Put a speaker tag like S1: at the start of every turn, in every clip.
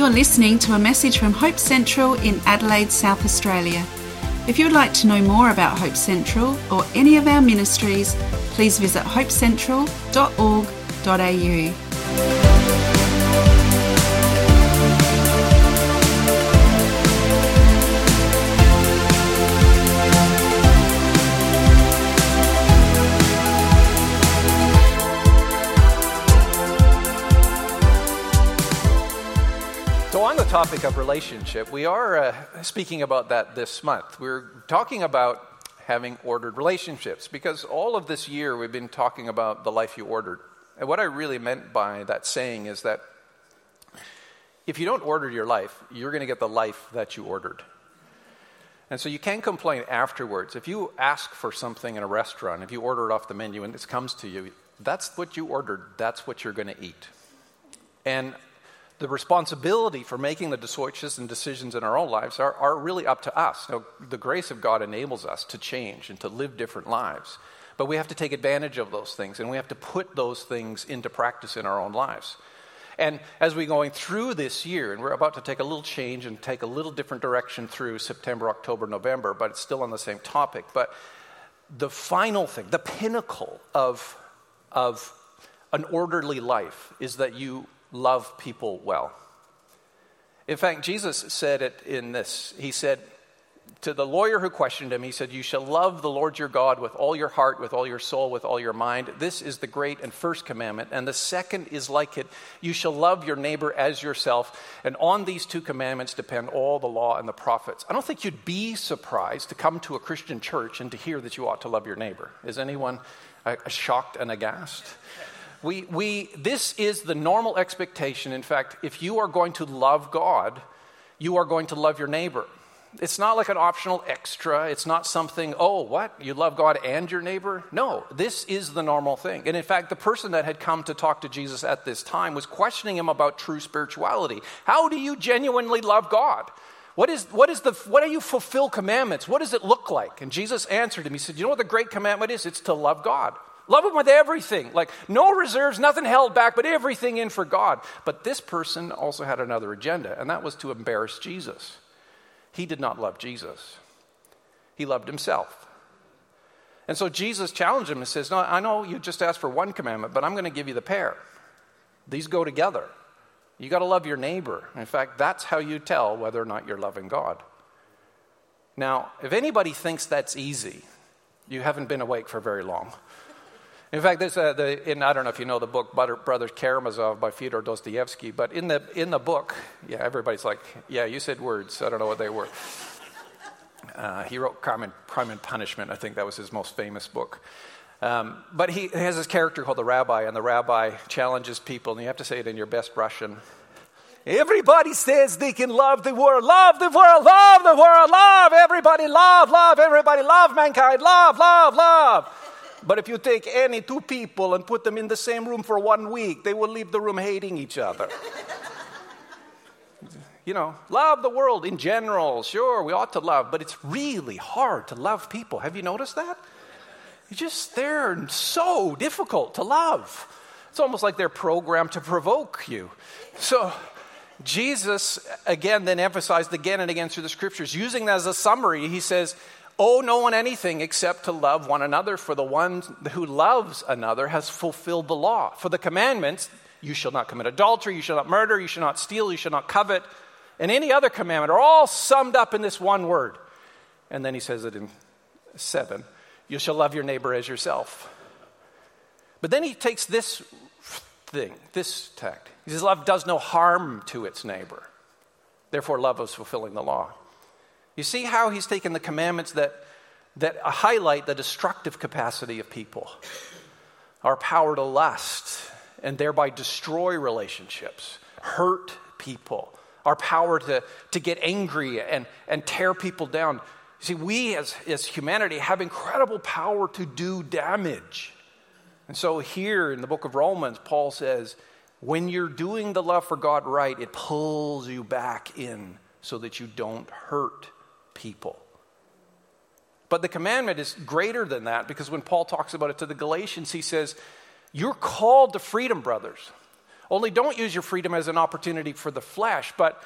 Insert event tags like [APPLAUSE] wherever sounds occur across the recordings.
S1: You're listening to a message from Hope Central in Adelaide, South Australia. If you would like to know more about Hope Central or any of our ministries, please visit hopecentral.org.au.
S2: topic of relationship, we are uh, speaking about that this month. We're talking about having ordered relationships because all of this year we've been talking about the life you ordered. And what I really meant by that saying is that if you don't order your life, you're going to get the life that you ordered. And so you can't complain afterwards. If you ask for something in a restaurant, if you order it off the menu and it comes to you, that's what you ordered, that's what you're going to eat. And the responsibility for making the choices and decisions in our own lives are, are really up to us. Now, the grace of God enables us to change and to live different lives. But we have to take advantage of those things and we have to put those things into practice in our own lives. And as we're going through this year, and we're about to take a little change and take a little different direction through September, October, November, but it's still on the same topic. But the final thing, the pinnacle of, of an orderly life is that you love people well. In fact, Jesus said it in this. He said to the lawyer who questioned him, He said, You shall love the Lord your God with all your heart, with all your soul, with all your mind. This is the great and first commandment. And the second is like it You shall love your neighbor as yourself. And on these two commandments depend all the law and the prophets. I don't think you'd be surprised to come to a Christian church and to hear that you ought to love your neighbor. Is anyone uh, shocked and aghast? We, we, this is the normal expectation. In fact, if you are going to love God, you are going to love your neighbor. It's not like an optional extra. It's not something, oh, what? You love God and your neighbor? No, this is the normal thing. And in fact, the person that had come to talk to Jesus at this time was questioning him about true spirituality. How do you genuinely love God? What is, what is the, what do you fulfill commandments? What does it look like? And Jesus answered him. He said, You know what the great commandment is? It's to love God. Love Him with everything. Like no reserves, nothing held back, but everything in for God. But this person also had another agenda, and that was to embarrass Jesus. He did not love Jesus, he loved himself. And so Jesus challenged him and says, No, I know you just asked for one commandment, but I'm going to give you the pair. These go together. You got to love your neighbor. In fact, that's how you tell whether or not you're loving God. Now, if anybody thinks that's easy, you haven't been awake for very long. In fact, there's a, the, in, I don't know if you know the book Brothers Karamazov by Fyodor Dostoevsky, but in the, in the book, yeah, everybody's like, yeah, you said words. I don't know what they were. Uh, he wrote Crime and, Crime and Punishment. I think that was his most famous book. Um, but he has this character called the rabbi, and the rabbi challenges people, and you have to say it in your best Russian. Everybody says they can love the world. Love the world, love the world, love everybody, love, love everybody, love mankind, love, love, love. But if you take any two people and put them in the same room for one week, they will leave the room hating each other. you know, love the world in general. Sure, we ought to love, but it's really hard to love people. Have you noticed that? You just, they're so difficult to love. It's almost like they're programmed to provoke you. So, Jesus, again, then emphasized again and again through the scriptures, using that as a summary, he says, owe no one anything except to love one another, for the one who loves another has fulfilled the law. For the commandments, you shall not commit adultery, you shall not murder, you shall not steal, you shall not covet, and any other commandment are all summed up in this one word. And then he says it in seven you shall love your neighbor as yourself. But then he takes this thing, this tact. He says, Love does no harm to its neighbor. Therefore, love is fulfilling the law. You see how he's taken the commandments that, that highlight the destructive capacity of people, our power to lust and thereby destroy relationships, hurt people, our power to, to get angry and, and tear people down. You See, we as, as humanity have incredible power to do damage. And so, here in the book of Romans, Paul says, when you're doing the love for God right, it pulls you back in so that you don't hurt people. But the commandment is greater than that because when Paul talks about it to the Galatians, he says, You're called to freedom, brothers. Only don't use your freedom as an opportunity for the flesh, but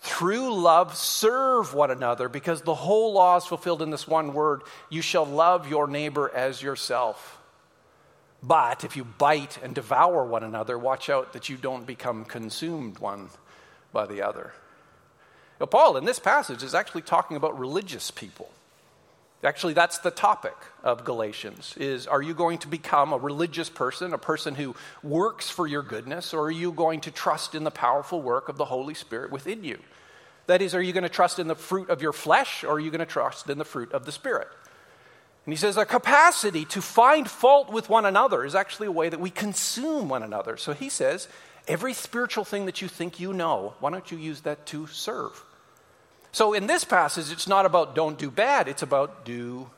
S2: through love serve one another because the whole law is fulfilled in this one word you shall love your neighbor as yourself. But if you bite and devour one another, watch out that you don't become consumed one by the other. Now, Paul, in this passage, is actually talking about religious people. Actually, that's the topic of Galatians is are you going to become a religious person, a person who works for your goodness, or are you going to trust in the powerful work of the Holy Spirit within you? That is, are you going to trust in the fruit of your flesh, or are you going to trust in the fruit of the Spirit? And he says a capacity to find fault with one another is actually a way that we consume one another. So he says, every spiritual thing that you think you know, why don't you use that to serve? So in this passage, it's not about don't do bad, it's about do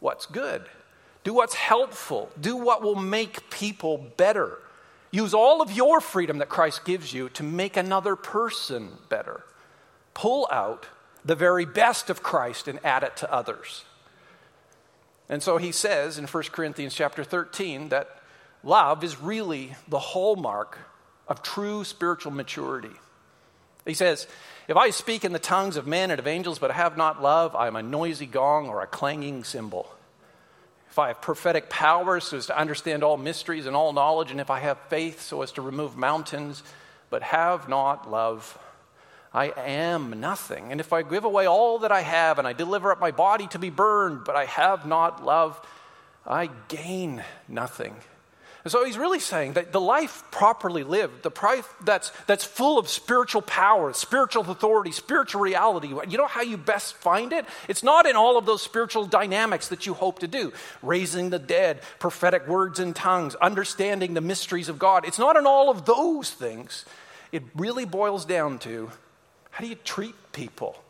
S2: what's good. Do what's helpful. Do what will make people better. Use all of your freedom that Christ gives you to make another person better. Pull out the very best of Christ and add it to others. And so he says in 1 Corinthians chapter 13 that love is really the hallmark of true spiritual maturity. He says, If I speak in the tongues of men and of angels, but have not love, I am a noisy gong or a clanging cymbal. If I have prophetic powers so as to understand all mysteries and all knowledge, and if I have faith so as to remove mountains, but have not love, I am nothing. And if I give away all that I have and I deliver up my body to be burned, but I have not love, I gain nothing. And so he's really saying that the life properly lived, the life that's, that's full of spiritual power, spiritual authority, spiritual reality, you know how you best find it? It's not in all of those spiritual dynamics that you hope to do raising the dead, prophetic words in tongues, understanding the mysteries of God. It's not in all of those things. It really boils down to how do you treat people?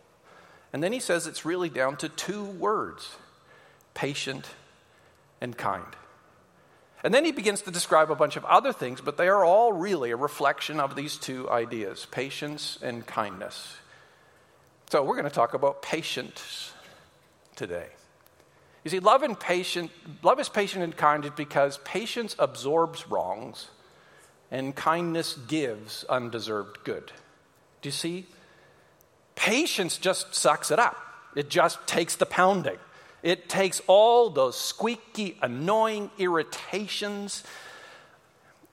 S2: And then he says it's really down to two words patient and kind. And then he begins to describe a bunch of other things, but they are all really a reflection of these two ideas patience and kindness. So we're going to talk about patience today. You see, love and patient, love is patient and kind because patience absorbs wrongs and kindness gives undeserved good. Do you see? Patience just sucks it up. It just takes the pounding. It takes all those squeaky, annoying irritations.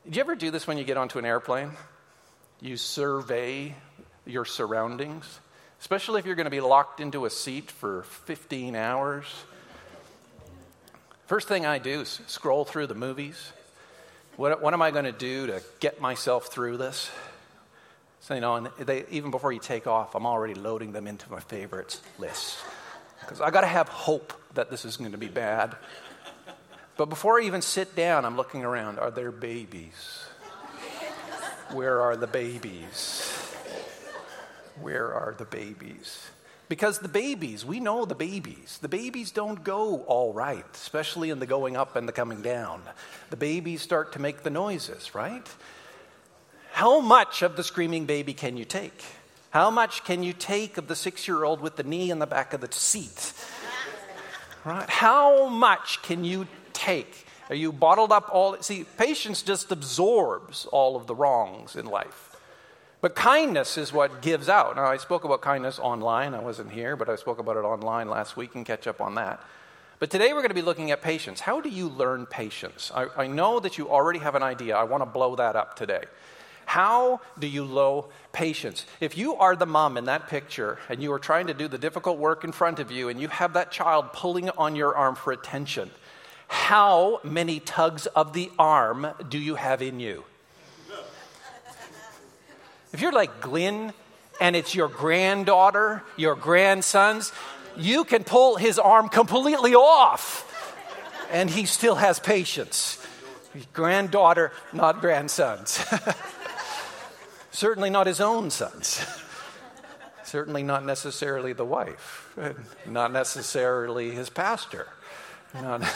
S2: Do you ever do this when you get onto an airplane? You survey your surroundings, especially if you're going to be locked into a seat for 15 hours. First thing I do is scroll through the movies. What, what am I going to do to get myself through this? So, you know, and they, even before you take off, I'm already loading them into my favorites list because I got to have hope that this is going to be bad. But before I even sit down, I'm looking around. Are there babies? Where are the babies? Where are the babies? Because the babies, we know the babies. The babies don't go all right, especially in the going up and the coming down. The babies start to make the noises, right? How much of the screaming baby can you take? How much can you take of the six year old with the knee in the back of the seat? Right? How much can you take? Are you bottled up all? See, patience just absorbs all of the wrongs in life. But kindness is what gives out. Now, I spoke about kindness online. I wasn't here, but I spoke about it online last week and catch up on that. But today we're going to be looking at patience. How do you learn patience? I, I know that you already have an idea. I want to blow that up today. How do you low patience? If you are the mom in that picture and you are trying to do the difficult work in front of you and you have that child pulling on your arm for attention, how many tugs of the arm do you have in you? If you're like Glenn and it's your granddaughter, your grandsons, you can pull his arm completely off and he still has patience. Granddaughter, not grandsons. [LAUGHS] Certainly not his own sons. [LAUGHS] Certainly not necessarily the wife. Not necessarily his pastor. Not [LAUGHS]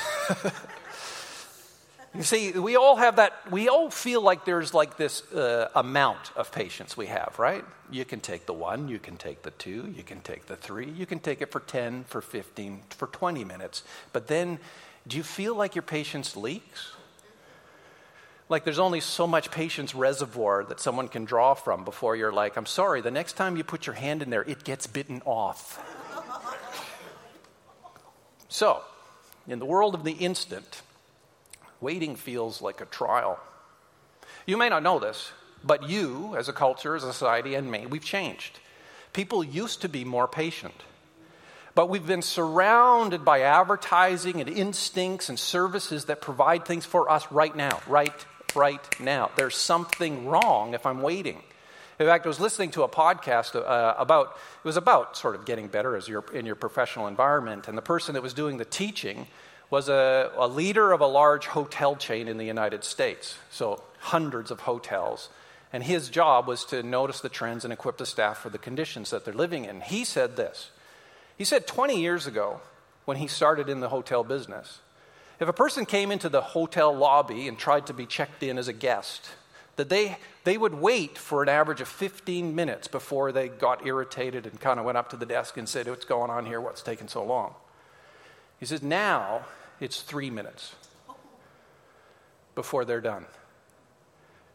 S2: you see, we all have that, we all feel like there's like this uh, amount of patience we have, right? You can take the one, you can take the two, you can take the three, you can take it for 10, for 15, for 20 minutes. But then, do you feel like your patience leaks? Like there's only so much patience reservoir that someone can draw from before you're like, I'm sorry, the next time you put your hand in there, it gets bitten off. so, in the world of the instant, waiting feels like a trial. You may not know this, but you, as a culture, as a society, and me, we've changed. People used to be more patient. But we've been surrounded by advertising and instincts and services that provide things for us right now, right right now. There's something wrong if I'm waiting. In fact, I was listening to a podcast uh, about, it was about sort of getting better as you're in your professional environment. And the person that was doing the teaching was a, a leader of a large hotel chain in the United States. So hundreds of hotels. And his job was to notice the trends and equip the staff for the conditions that they're living in. He said this He said 20 years ago, when he started in the hotel business, if a person came into the hotel lobby and tried to be checked in as a guest, that they, they would wait for an average of 15 minutes before they got irritated and kind of went up to the desk and said, What's going on here? What's taking so long? He says, Now it's three minutes before they're done.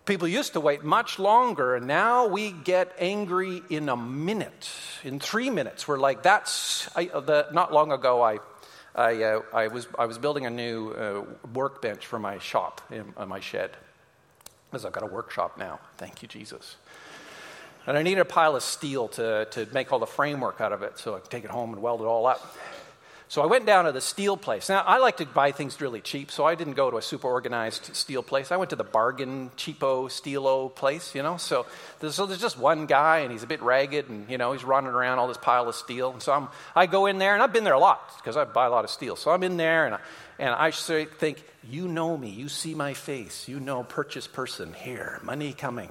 S2: People used to wait much longer, and now we get angry in a minute, in three minutes. We're like, that's, I, the, not long ago, I I, uh, I, was, I was building a new uh, workbench for my shop in, in my shed. Because I've got a workshop now. Thank you, Jesus. And I needed a pile of steel to, to make all the framework out of it so I could take it home and weld it all up. So I went down to the steel place. Now, I like to buy things really cheap, so I didn't go to a super organized steel place. I went to the bargain, cheapo, steelo place, you know. So there's, so there's just one guy, and he's a bit ragged, and, you know, he's running around all this pile of steel. And so I'm, I go in there, and I've been there a lot because I buy a lot of steel. So I'm in there, and I, and I think, you know me, you see my face, you know purchase person here, money coming.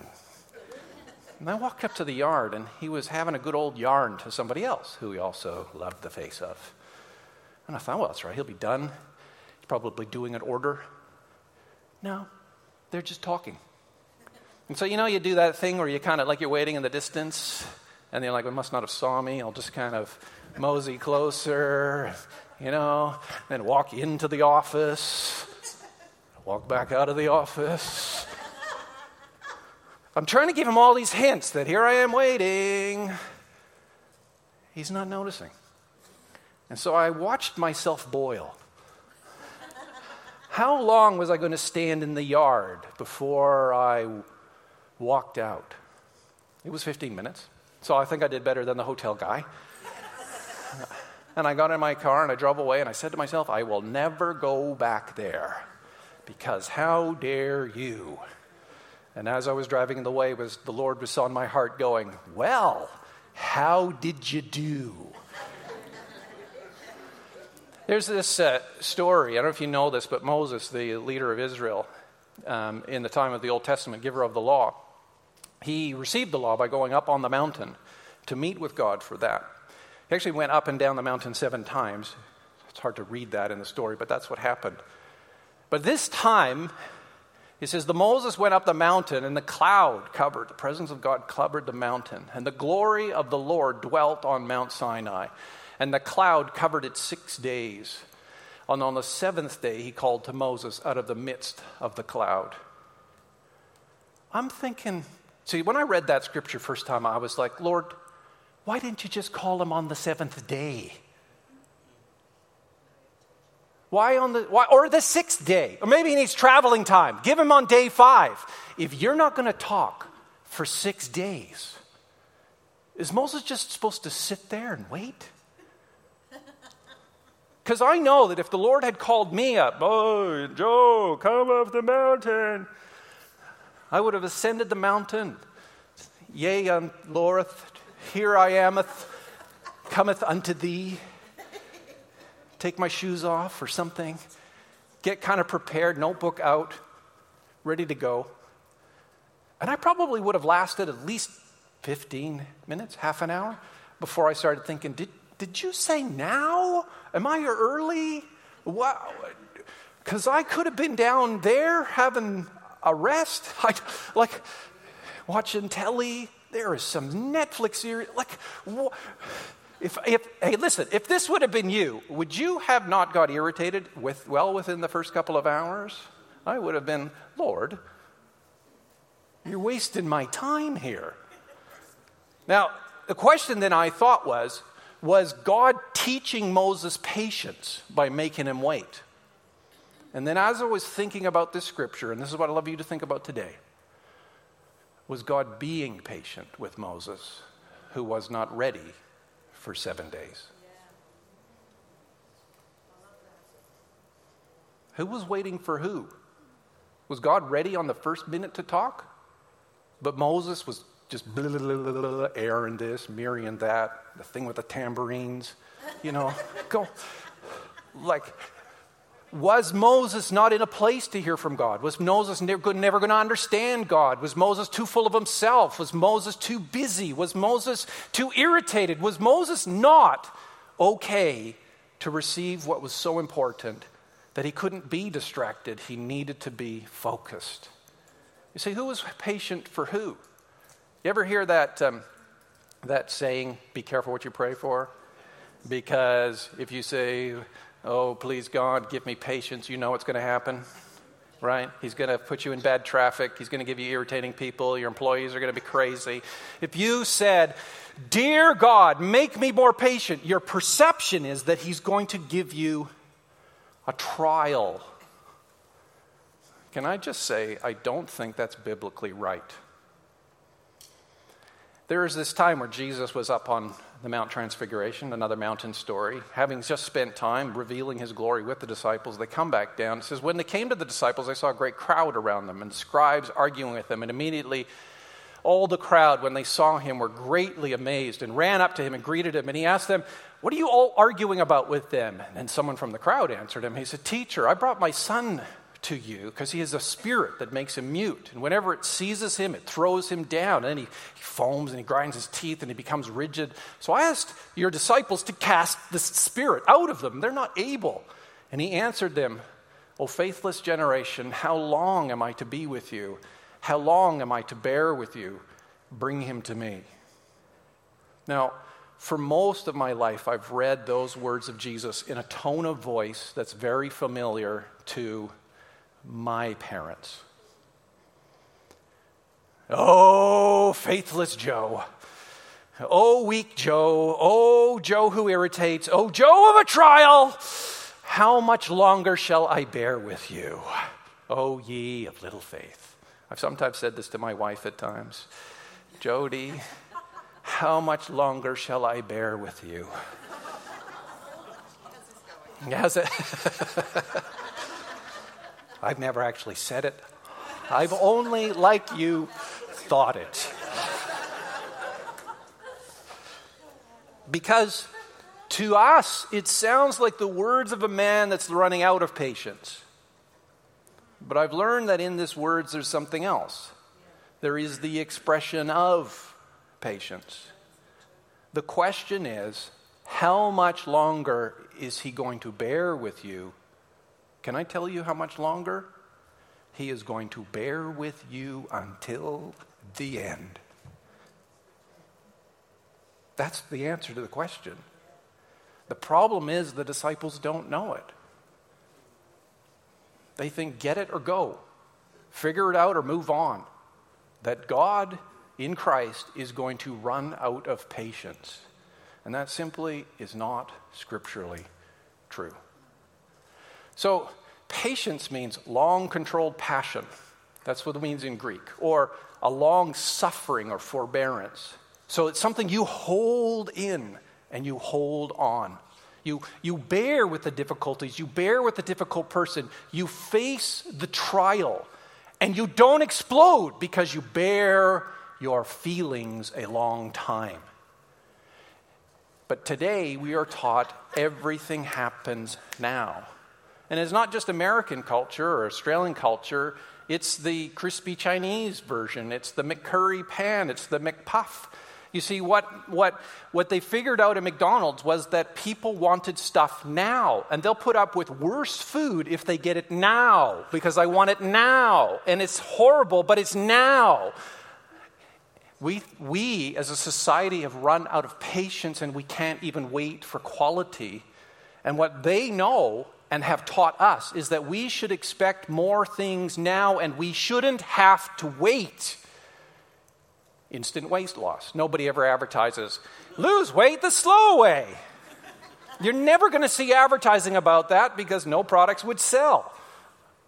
S2: And I walked up to the yard, and he was having a good old yarn to somebody else who he also loved the face of. And I thought, well, that's right, he'll be done. He's probably doing an order. No, they're just talking. And so, you know, you do that thing where you kind of like you're waiting in the distance, and they're like, well, must not have saw me. I'll just kind of mosey closer, you know, then walk into the office, walk back out of the office. I'm trying to give him all these hints that here I am waiting. He's not noticing. And so I watched myself boil. How long was I going to stand in the yard before I walked out? It was 15 minutes. So I think I did better than the hotel guy. and I got in my car and I drove away and I said to myself, I will never go back there because how dare you? And as I was driving in the way, was the Lord was on my heart going, Well, how did you do? There's this uh, story, I don't know if you know this, but Moses, the leader of Israel um, in the time of the Old Testament, giver of the law, he received the law by going up on the mountain to meet with God for that. He actually went up and down the mountain seven times. It's hard to read that in the story, but that's what happened. But this time, he says, the Moses went up the mountain, and the cloud covered, the presence of God covered the mountain, and the glory of the Lord dwelt on Mount Sinai and the cloud covered it six days. And on the seventh day, he called to Moses out of the midst of the cloud. I'm thinking, see, when I read that scripture first time, I was like, Lord, why didn't you just call him on the seventh day? Why on the why, or the sixth day? Or maybe he needs traveling time. Give him on day five. If you're not going to talk for six days, is Moses just supposed to sit there and wait? Because I know that if the Lord had called me up, oh, Joe, come up the mountain, I would have ascended the mountain. Yea, um, Lord, here I ameth, cometh unto thee. Take my shoes off or something. Get kind of prepared, notebook out, ready to go. And I probably would have lasted at least 15 minutes, half an hour, before I started thinking, did, did you say now? Am I early? Wow. Because I could have been down there having a rest. [LAUGHS] I, like watching telly. There is some Netflix series. Like, if, if, hey, listen, if this would have been you, would you have not got irritated with, well within the first couple of hours? I would have been, Lord, You're wasting my time here. Now, the question then I thought was was God teaching Moses patience by making him wait? And then as I was thinking about this scripture, and this is what I love you to think about today, was God being patient with Moses, who was not ready for seven days? Who was waiting for who? Was God ready on the first minute to talk? But Moses was just blah, blah, blah, blah, blah, Aaron this, Miriam that, the thing with the tambourines, you know, go. Like, was Moses not in a place to hear from God? Was Moses never, never going to understand God? Was Moses too full of himself? Was Moses too busy? Was Moses too irritated? Was Moses not okay to receive what was so important that he couldn't be distracted? He needed to be focused. You see, who was patient for who? You ever hear that, um, that saying, be careful what you pray for? Because if you say, oh, please God, give me patience, you know what's going to happen, right? He's going to put you in bad traffic. He's going to give you irritating people. Your employees are going to be crazy. If you said, Dear God, make me more patient, your perception is that He's going to give you a trial. Can I just say, I don't think that's biblically right. There is this time where Jesus was up on the Mount Transfiguration, another mountain story. Having just spent time revealing his glory with the disciples, they come back down. It says, When they came to the disciples, they saw a great crowd around them and scribes arguing with them. And immediately, all the crowd, when they saw him, were greatly amazed and ran up to him and greeted him. And he asked them, What are you all arguing about with them? And someone from the crowd answered him. He said, Teacher, I brought my son to you because he has a spirit that makes him mute. And whenever it seizes him, it throws him down. And he, he foams and he grinds his teeth and he becomes rigid. So I asked your disciples to cast this spirit out of them. They're not able. And he answered them, O faithless generation, how long am I to be with you? How long am I to bear with you? Bring him to me. Now, for most of my life, I've read those words of Jesus in a tone of voice that's very familiar to my parents. Oh, faithless Joe. Oh, weak Joe. Oh, Joe who irritates. Oh, Joe of a trial. How much longer shall I bear with you? Oh, ye of little faith. I've sometimes said this to my wife at times Jody, how much longer shall I bear with you? How's it? [LAUGHS] I've never actually said it. I've only, like you, thought it. Because to us, it sounds like the words of a man that's running out of patience. But I've learned that in this words, there's something else. There is the expression of patience. The question is, how much longer is he going to bear with you can I tell you how much longer? He is going to bear with you until the end. That's the answer to the question. The problem is the disciples don't know it. They think, get it or go, figure it out or move on. That God in Christ is going to run out of patience. And that simply is not scripturally true. So, patience means long controlled passion. That's what it means in Greek, or a long suffering or forbearance. So, it's something you hold in and you hold on. You, you bear with the difficulties, you bear with the difficult person, you face the trial, and you don't explode because you bear your feelings a long time. But today we are taught everything happens now. And it's not just American culture or Australian culture, it's the crispy Chinese version, it's the McCurry pan, it's the McPuff. You see, what, what, what they figured out at McDonald's was that people wanted stuff now, and they'll put up with worse food if they get it now, because I want it now. And it's horrible, but it's now. We, we as a society have run out of patience and we can't even wait for quality. And what they know and have taught us is that we should expect more things now and we shouldn't have to wait instant weight loss. Nobody ever advertises, lose weight the slow way. You're never going to see advertising about that because no products would sell.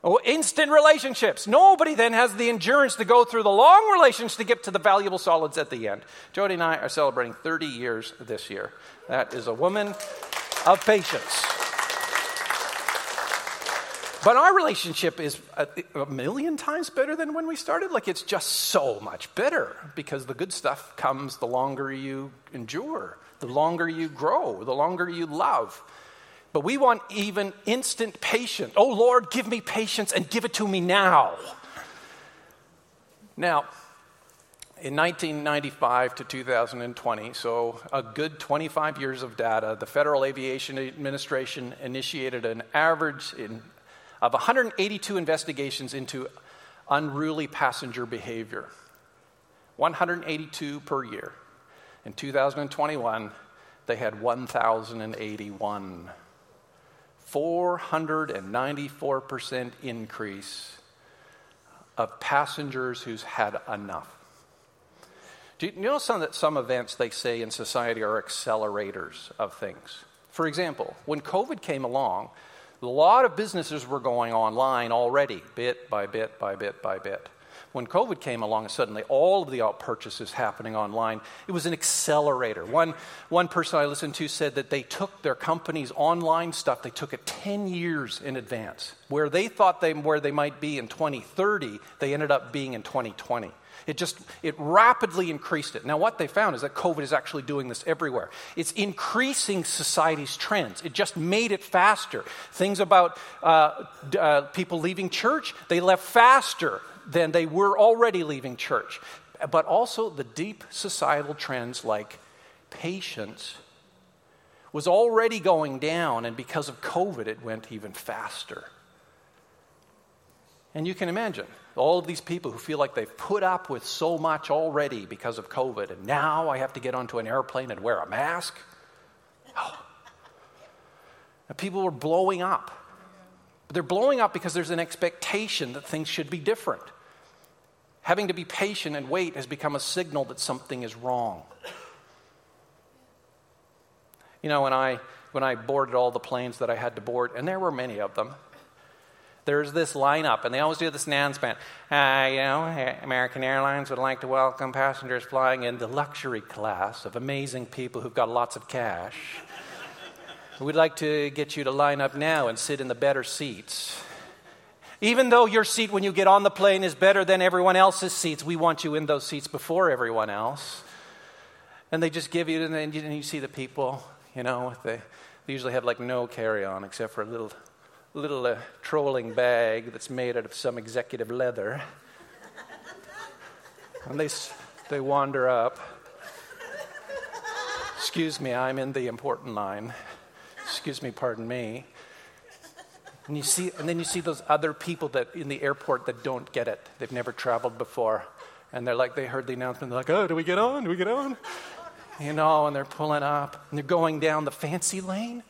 S2: Oh, instant relationships. Nobody then has the endurance to go through the long relations to get to the valuable solids at the end. Jody and I are celebrating 30 years this year. That is a woman of patience. But our relationship is a, a, million times better than when we started. Like it's just so much better because the good stuff comes the longer you endure, the longer you grow, the longer you love. But we want even instant patience. Oh Lord, give me patience and give it to me now. Now, in 1995 to 2020, so a good 25 years of data, the Federal Aviation Administration initiated an average in of 182 investigations into unruly passenger behavior. 182 per year. In 2021, they had 1,081. 494% increase of passengers who's had enough. Do you know some, that some events they say in society are accelerators of things? For example, when COVID came along, a lot of businesses were going online already, bit by bit by bit by bit. When COVID came along, suddenly all of the purchases happening online, it was an accelerator. One, one person I listened to said that they took their company's online stuff, they took it 10 years in advance. Where they thought they, where they might be in 2030, they ended up being in 2020. It just, it rapidly increased it. Now, what they found is that COVID is actually doing this everywhere. It's increasing society's trends. It just made it faster. Things about uh, uh, people leaving church, they left faster than they were already leaving church. But also the deep societal trends like patience was already going down, and because of COVID, it went even faster. And you can imagine all of these people who feel like they've put up with so much already because of COVID, and now I have to get onto an airplane and wear a mask. Oh. People are blowing up. They're blowing up because there's an expectation that things should be different. Having to be patient and wait has become a signal that something is wrong. You know, when I, when I boarded all the planes that I had to board, and there were many of them, there's this lineup, and they always do this announcement. Uh, you know, American Airlines would like to welcome passengers flying in the luxury class of amazing people who've got lots of cash. We'd like to get you to line up now and sit in the better seats. Even though your seat when you get on the plane is better than everyone else's seats, we want you in those seats before everyone else. And they just give you, and then you see the people, you know, they usually have like no carry on except for a little little uh, trolling bag that's made out of some executive leather. and they, they wander up. Excuse me, I'm in the important line. Excuse me, pardon me. And you see, and then you see those other people that in the airport that don't get it. They've never traveled before, and they're like, they heard the announcement. They're like, oh, do we get on? Do we get on? You know, and they're pulling up, and they're going down the fancy lane.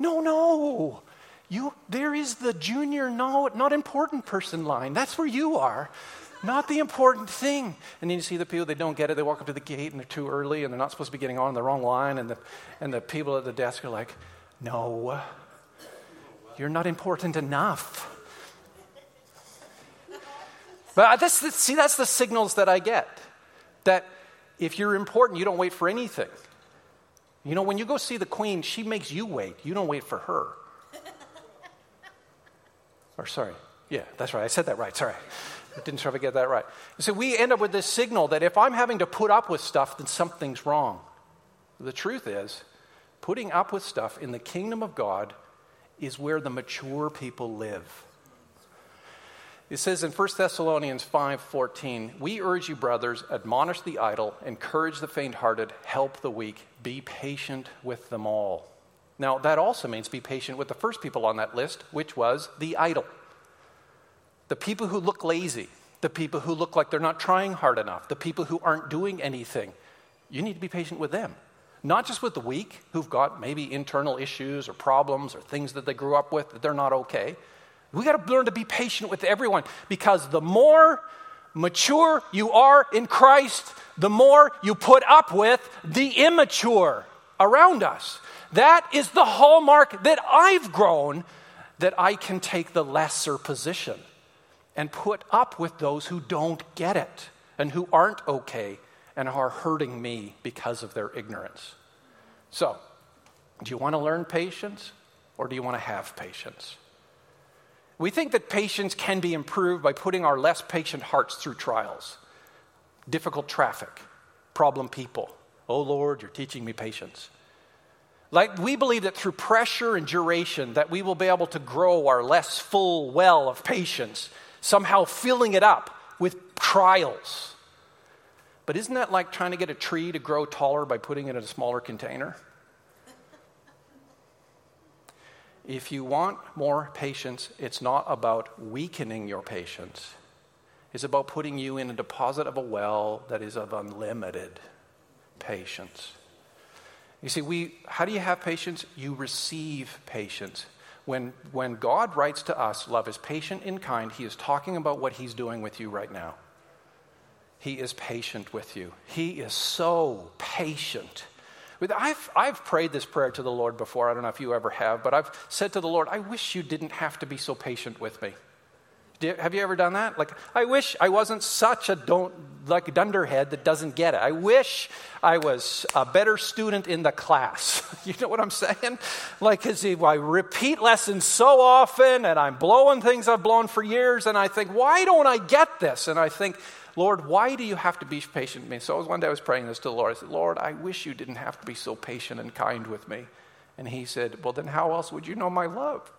S2: No, no, you, there is the junior, no, not important person line. That's where you are, not the important thing. And then you see the people, they don't get it. They walk up to the gate and they're too early and they're not supposed to be getting on the wrong line. And the, and the people at the desk are like, no, you're not important enough. But that's, see, that's the signals that I get. That if you're important, you don't wait for anything. You know, when you go see the queen, she makes you wait. You don't wait for her. Or sorry, yeah, that's right. I said that right. Sorry. I didn't try to get that right. So we end up with this signal that if I'm having to put up with stuff, then something's wrong. The truth is, putting up with stuff in the kingdom of God is where the mature people live. It says in 1 Thessalonians 5:14, "We urge you brothers, admonish the idle, encourage the faint-hearted, help the weak, be patient with them all." Now, that also means be patient with the first people on that list, which was the idle. The people who look lazy, the people who look like they're not trying hard enough, the people who aren't doing anything. You need to be patient with them. Not just with the weak who've got maybe internal issues or problems or things that they grew up with that they're not okay. We got to learn to be patient with everyone because the more mature you are in Christ, the more you put up with the immature around us. That is the hallmark that I've grown that I can take the lesser position and put up with those who don't get it and who aren't okay and are hurting me because of their ignorance. So, do you want to learn patience or do you want to have patience? We think that patience can be improved by putting our less patient hearts through trials, difficult traffic, problem people. Oh Lord, you're teaching me patience. Like we believe that through pressure and duration that we will be able to grow our less full well of patience, somehow filling it up with trials. But isn't that like trying to get a tree to grow taller by putting it in a smaller container? If you want more patience, it's not about weakening your patience. It's about putting you in a deposit of a well that is of unlimited patience. You see, we, how do you have patience? You receive patience. When, when God writes to us, love is patient in kind, He is talking about what He's doing with you right now. He is patient with you. He is so patient. I've, I've prayed this prayer to the Lord before. I don't know if you ever have, but I've said to the Lord, I wish you didn't have to be so patient with me. You, have you ever done that? Like, I wish I wasn't such a don't like dunderhead that doesn't get it. I wish I was a better student in the class. [LAUGHS] you know what I'm saying? Like, cause I repeat lessons so often, and I'm blowing things I've blown for years, and I think, why don't I get this? And I think, Lord, why do you have to be patient with me? So one day I was praying this to the Lord. I said, Lord, I wish you didn't have to be so patient and kind with me. And he said, Well, then how else would you know my love?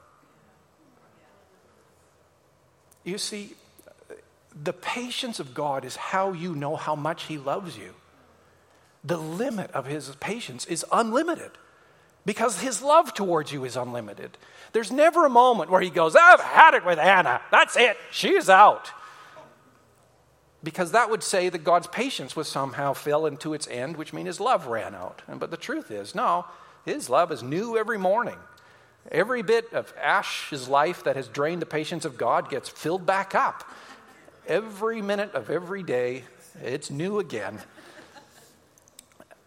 S2: You see, the patience of God is how you know how much he loves you. The limit of his patience is unlimited because his love towards you is unlimited. There's never a moment where he goes, I've had it with Anna. That's it. She's out because that would say that God's patience was somehow fell into its end, which means his love ran out. But the truth is, no, his love is new every morning. Every bit of Ash's life that has drained the patience of God gets filled back up. Every minute of every day, it's new again.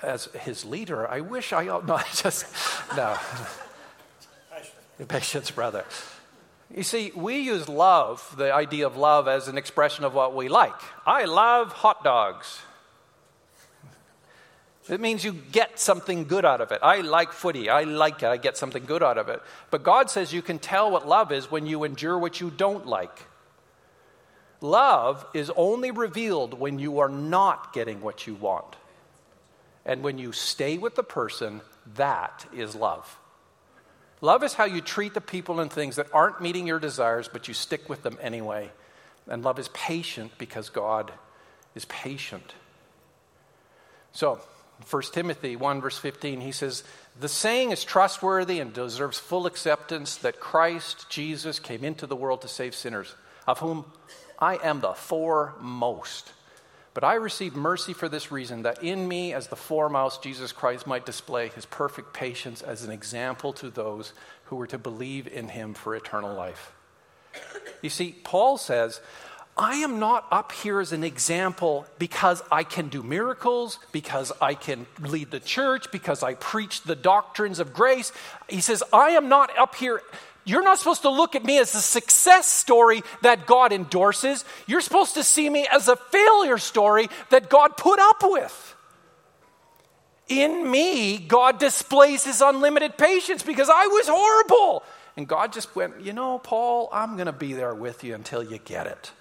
S2: As his leader, I wish I, [LAUGHS] no, I just, no. Patience, brother. You see, we use love, the idea of love, as an expression of what we like. I love hot dogs. It means you get something good out of it. I like footy. I like it. I get something good out of it. But God says you can tell what love is when you endure what you don't like. Love is only revealed when you are not getting what you want. And when you stay with the person, that is love. Love is how you treat the people and things that aren't meeting your desires, but you stick with them anyway. And love is patient because God is patient. So, 1 Timothy 1, verse 15, he says, The saying is trustworthy and deserves full acceptance that Christ Jesus came into the world to save sinners, of whom I am the foremost. But I received mercy for this reason, that in me, as the foremost, Jesus Christ might display his perfect patience as an example to those who were to believe in him for eternal life. You see, Paul says, I am not up here as an example because I can do miracles, because I can lead the church, because I preach the doctrines of grace. He says, I am not up here you're not supposed to look at me as a success story that God endorses. You're supposed to see me as a failure story that God put up with. In me, God displays his unlimited patience because I was horrible. And God just went, You know, Paul, I'm going to be there with you until you get it.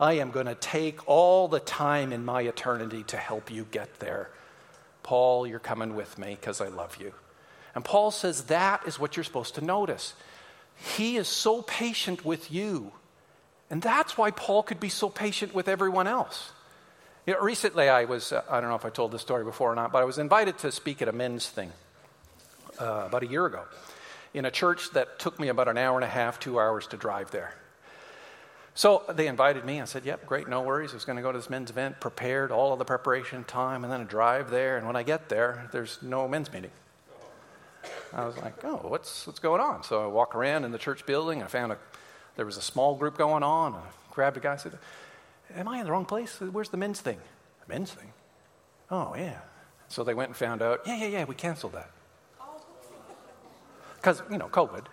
S2: I am going to take all the time in my eternity to help you get there. Paul, you're coming with me because I love you. And Paul says that is what you're supposed to notice. He is so patient with you. And that's why Paul could be so patient with everyone else. You know, recently, I was, uh, I don't know if I told this story before or not, but I was invited to speak at a men's thing uh, about a year ago in a church that took me about an hour and a half, two hours to drive there. So they invited me. I said, Yep, great, no worries. I was going to go to this men's event, prepared all of the preparation time, and then a drive there. And when I get there, there's no men's meeting. I was like, oh, what's, what's going on? So I walk around in the church building. I found a, there was a small group going on. I grabbed a guy. I said, Am I in the wrong place? Where's the men's thing? The men's thing? Oh, yeah. So they went and found out, yeah, yeah, yeah, we canceled that. Oh. Because, you know, COVID.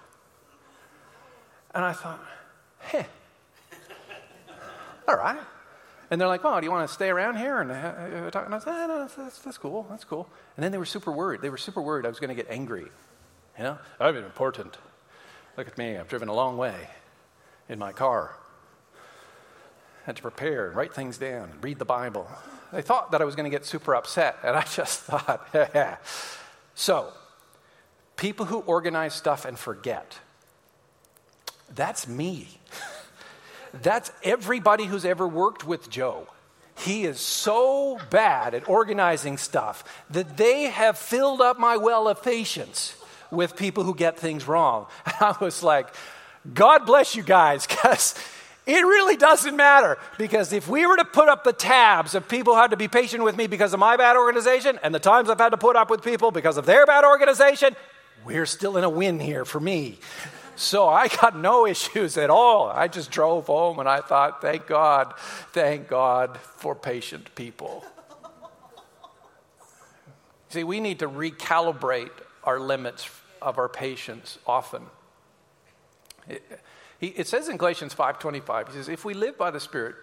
S2: And I thought, hey, all right. And they're like, "Oh, do you want to stay around here?" And, uh, uh, and I said, no, that's, that's cool. That's cool." And then they were super worried. They were super worried I was going to get angry. You know, I'm important. Look at me. I've driven a long way in my car. Had to prepare and write things down and read the Bible. They thought that I was going to get super upset, and I [LAUGHS] just thought, [LAUGHS] yeah. So, people who organize stuff and forget. That's me. [LAUGHS] That's everybody who's ever worked with Joe. He is so bad at organizing stuff that they have filled up my well of patience with people who get things wrong. [LAUGHS] I was like, God bless you guys, because it really doesn't matter. Because if we were to put up the tabs of people who had to be patient with me because of my bad organization and the times I've had to put up with people because of their bad organization, we're still in a win here for me. So I got no [LAUGHS] issues at all. I just drove home and I thought, thank God, thank God for patient people. See, we need to recalibrate our limits of our patience often. It, it says in Galatians 5:25, he says, "If we live by the Spirit,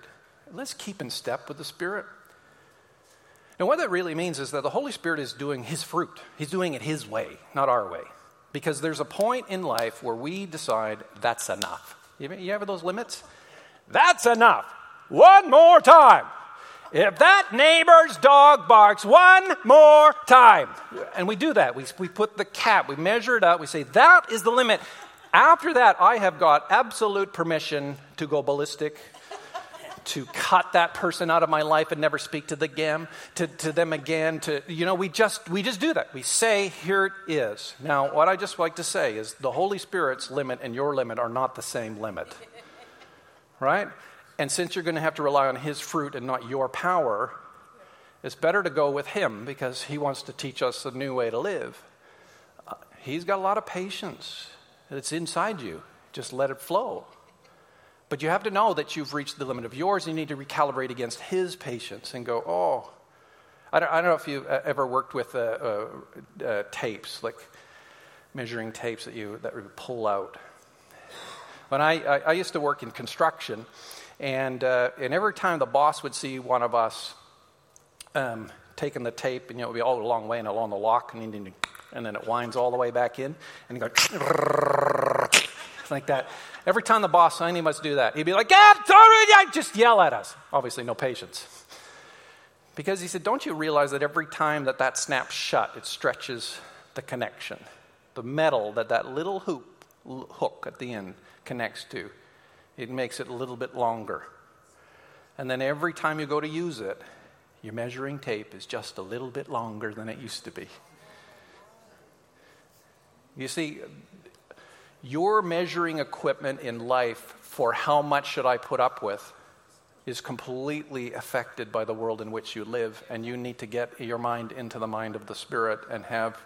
S2: let's keep in step with the Spirit." And what that really means is that the Holy Spirit is doing His fruit. He's doing it His way, not our way. Because there's a point in life where we decide that's enough. You, you have those limits? That's enough. One more time. If that neighbor's dog barks one more time, and we do that, we, we put the cap, we measure it out, we say, that is the limit. After that, I have got absolute permission to go ballistic, to cut that person out of my life and never speak to, the gam, to, to them again. To, you know, we just, we just do that. We say, here it is. Now, what I just like to say is the Holy Spirit's limit and your limit are not the same limit. [LAUGHS] Right? And since you're going to have to rely on His fruit and not your power, it's better to go with Him because He wants to teach us a new way to live. Uh, he's got a lot of patience, it's inside you. Just let it flow. But you have to know that you've reached the limit of yours. And you need to recalibrate against his patience and go, oh, I don't, I don't know if you've uh, ever worked with uh, uh, uh, tapes, like measuring tapes that you that would pull out. When I, I, I used to work in construction, and, uh, and every time the boss would see one of us um, taking the tape, and you know, it would be all a long way and along the lock, and, and then it winds all the way back in, and you go [LAUGHS] like that. Every time the boss, any of us do that, he'd be like, yeah, sorry, just yell at us. Obviously, no patience. Because he said, don't you realize that every time that that snaps shut, it stretches the connection? The metal that that little hoop, hook at the end connects to, it makes it a little bit longer. And then every time you go to use it, your measuring tape is just a little bit longer than it used to be. You see, your measuring equipment in life for how much should I put up with is completely affected by the world in which you live, and you need to get your mind into the mind of the Spirit and have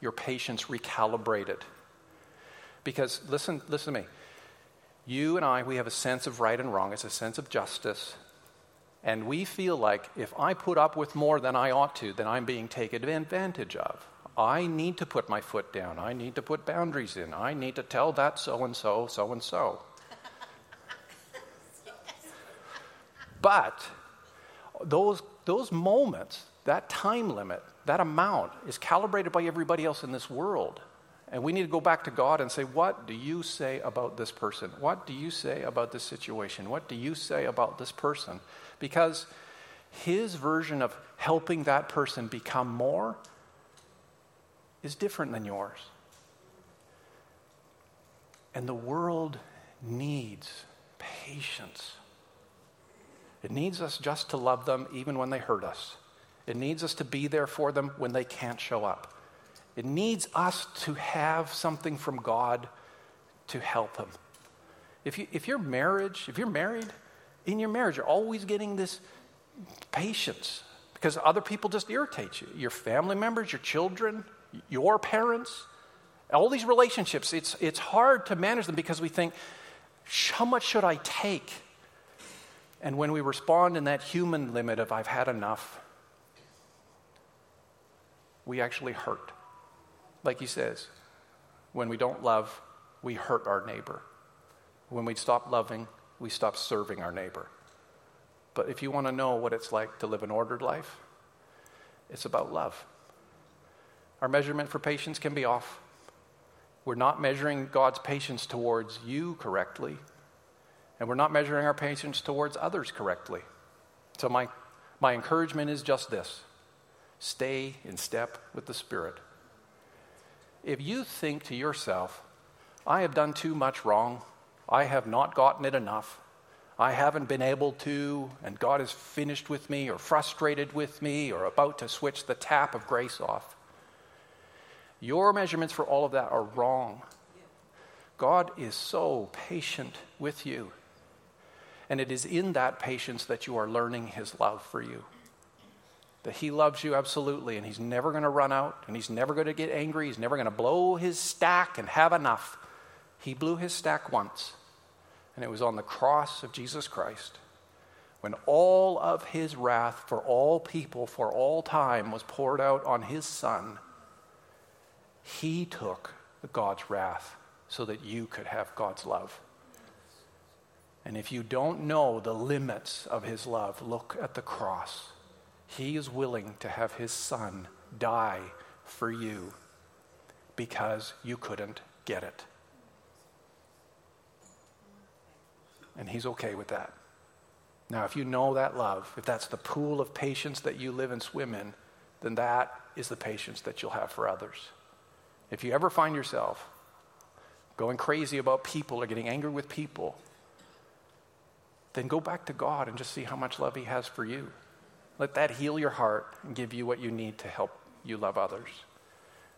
S2: your patience recalibrated. Because listen, listen to me. You and I, we have a sense of right and wrong. It's a sense of justice. And we feel like if I put up with more than I ought to, then I'm being taken advantage of. I need to put my foot down. I need to put boundaries in. I need to tell that so and so, so and so. But those, those moments, that time limit, that amount is calibrated by everybody else in this world. And we need to go back to God and say, What do you say about this person? What do you say about this situation? What do you say about this person? Because his version of helping that person become more is different than yours. And the world needs patience. It needs us just to love them even when they hurt us. It needs us to be there for them when they can't show up. It needs us to have something from God to help them. If, you, if your marriage, if you're married, in your marriage, you're always getting this patience because other people just irritate you. Your family members, your children, your parents, all these relationships, it's, it's hard to manage them because we think, how much should I take And when we respond in that human limit of, I've had enough, we actually hurt. Like he says, when we don't love, we hurt our neighbor. When we stop loving, we stop serving our neighbor. But if you want to know what it's like to live an ordered life, it's about love. Our measurement for patience can be off. We're not measuring God's patience towards you correctly, and we're not measuring our patience towards others correctly. So, my, my encouragement is just this stay in step with the Spirit. If you think to yourself, I have done too much wrong, I have not gotten it enough, I haven't been able to, and God is finished with me, or frustrated with me, or about to switch the tap of grace off. Your measurements for all of that are wrong. God is so patient with you. And it is in that patience that you are learning His love for you. That He loves you absolutely, and He's never going to run out, and He's never going to get angry, He's never going to blow His stack and have enough. He blew His stack once, and it was on the cross of Jesus Christ when all of His wrath for all people, for all time, was poured out on His Son. He took God's wrath so that you could have God's love. And if you don't know the limits of his love, look at the cross. He is willing to have his son die for you because you couldn't get it. And he's okay with that. Now, if you know that love, if that's the pool of patience that you live and swim in, then that is the patience that you'll have for others. If you ever find yourself going crazy about people or getting angry with people, then go back to God and just see how much love He has for you. Let that heal your heart and give you what you need to help you love others.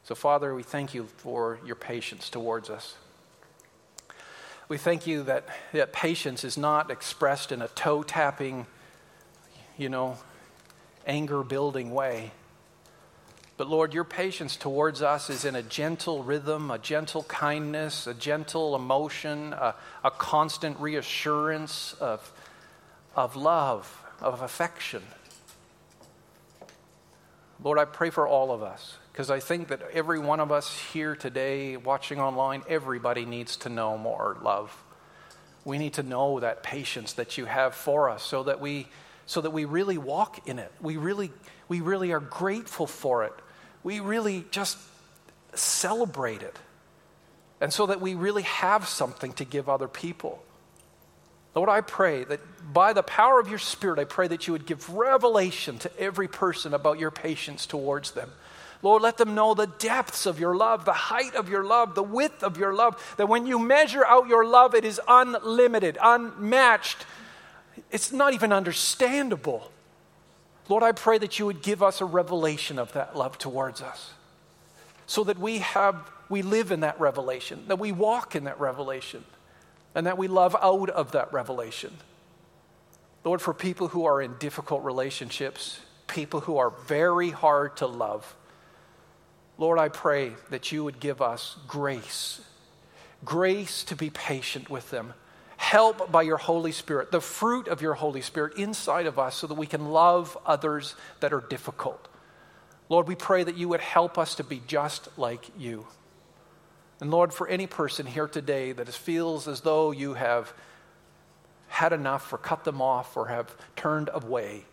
S2: So, Father, we thank you for your patience towards us. We thank you that, that patience is not expressed in a toe tapping, you know, anger building way. But Lord, your patience towards us is in a gentle rhythm, a gentle kindness, a gentle emotion, a, a constant reassurance of, of love, of affection. Lord, I pray for all of us because I think that every one of us here today, watching online, everybody needs to know more love. We need to know that patience that you have for us so that we so that we really walk in it. We really we really are grateful for it we really just celebrate it. And so that we really have something to give other people. Lord, I pray that by the power of your Spirit, I pray that you would give revelation to every person about your patience towards them. Lord, let them know the depths of your love, the height of your love, the width of your love, that when you measure out your love, it is unlimited, unmatched. It's not even understandable. Lord, I pray that you would give us a revelation of that love towards us so that we have we live in that revelation, that we walk in that revelation, and that we love out of that revelation. Lord, for people who are in difficult relationships, people who are very hard to love, Lord, I pray that you would give us grace, grace to be patient with them, help by your Holy Spirit, the fruit of your Holy Spirit inside of us so that we can love others that are difficult. Lord, we pray that you would help us to be just like you. And Lord, for any person here today that feels as though you have had enough or cut them off or have turned away,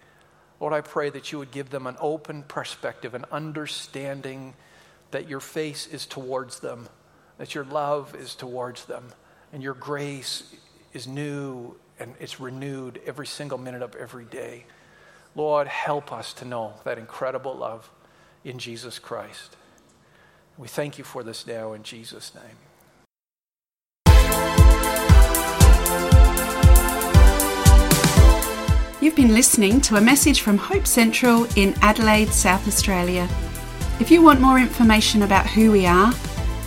S2: Lord, I pray that you would give them an open perspective, an understanding that your face is towards them, that your love is towards them, and your grace is new and it's renewed every single minute of every day. Lord, help us to know that incredible love in Jesus Christ. We thank you for this now in Jesus' name.
S1: You've been listening to a message from Hope Central in Adelaide, South Australia. If you want more information about who we are,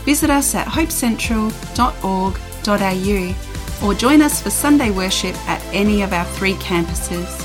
S1: visit us at hopecentral.org.au or join us for Sunday worship at any of our three campuses.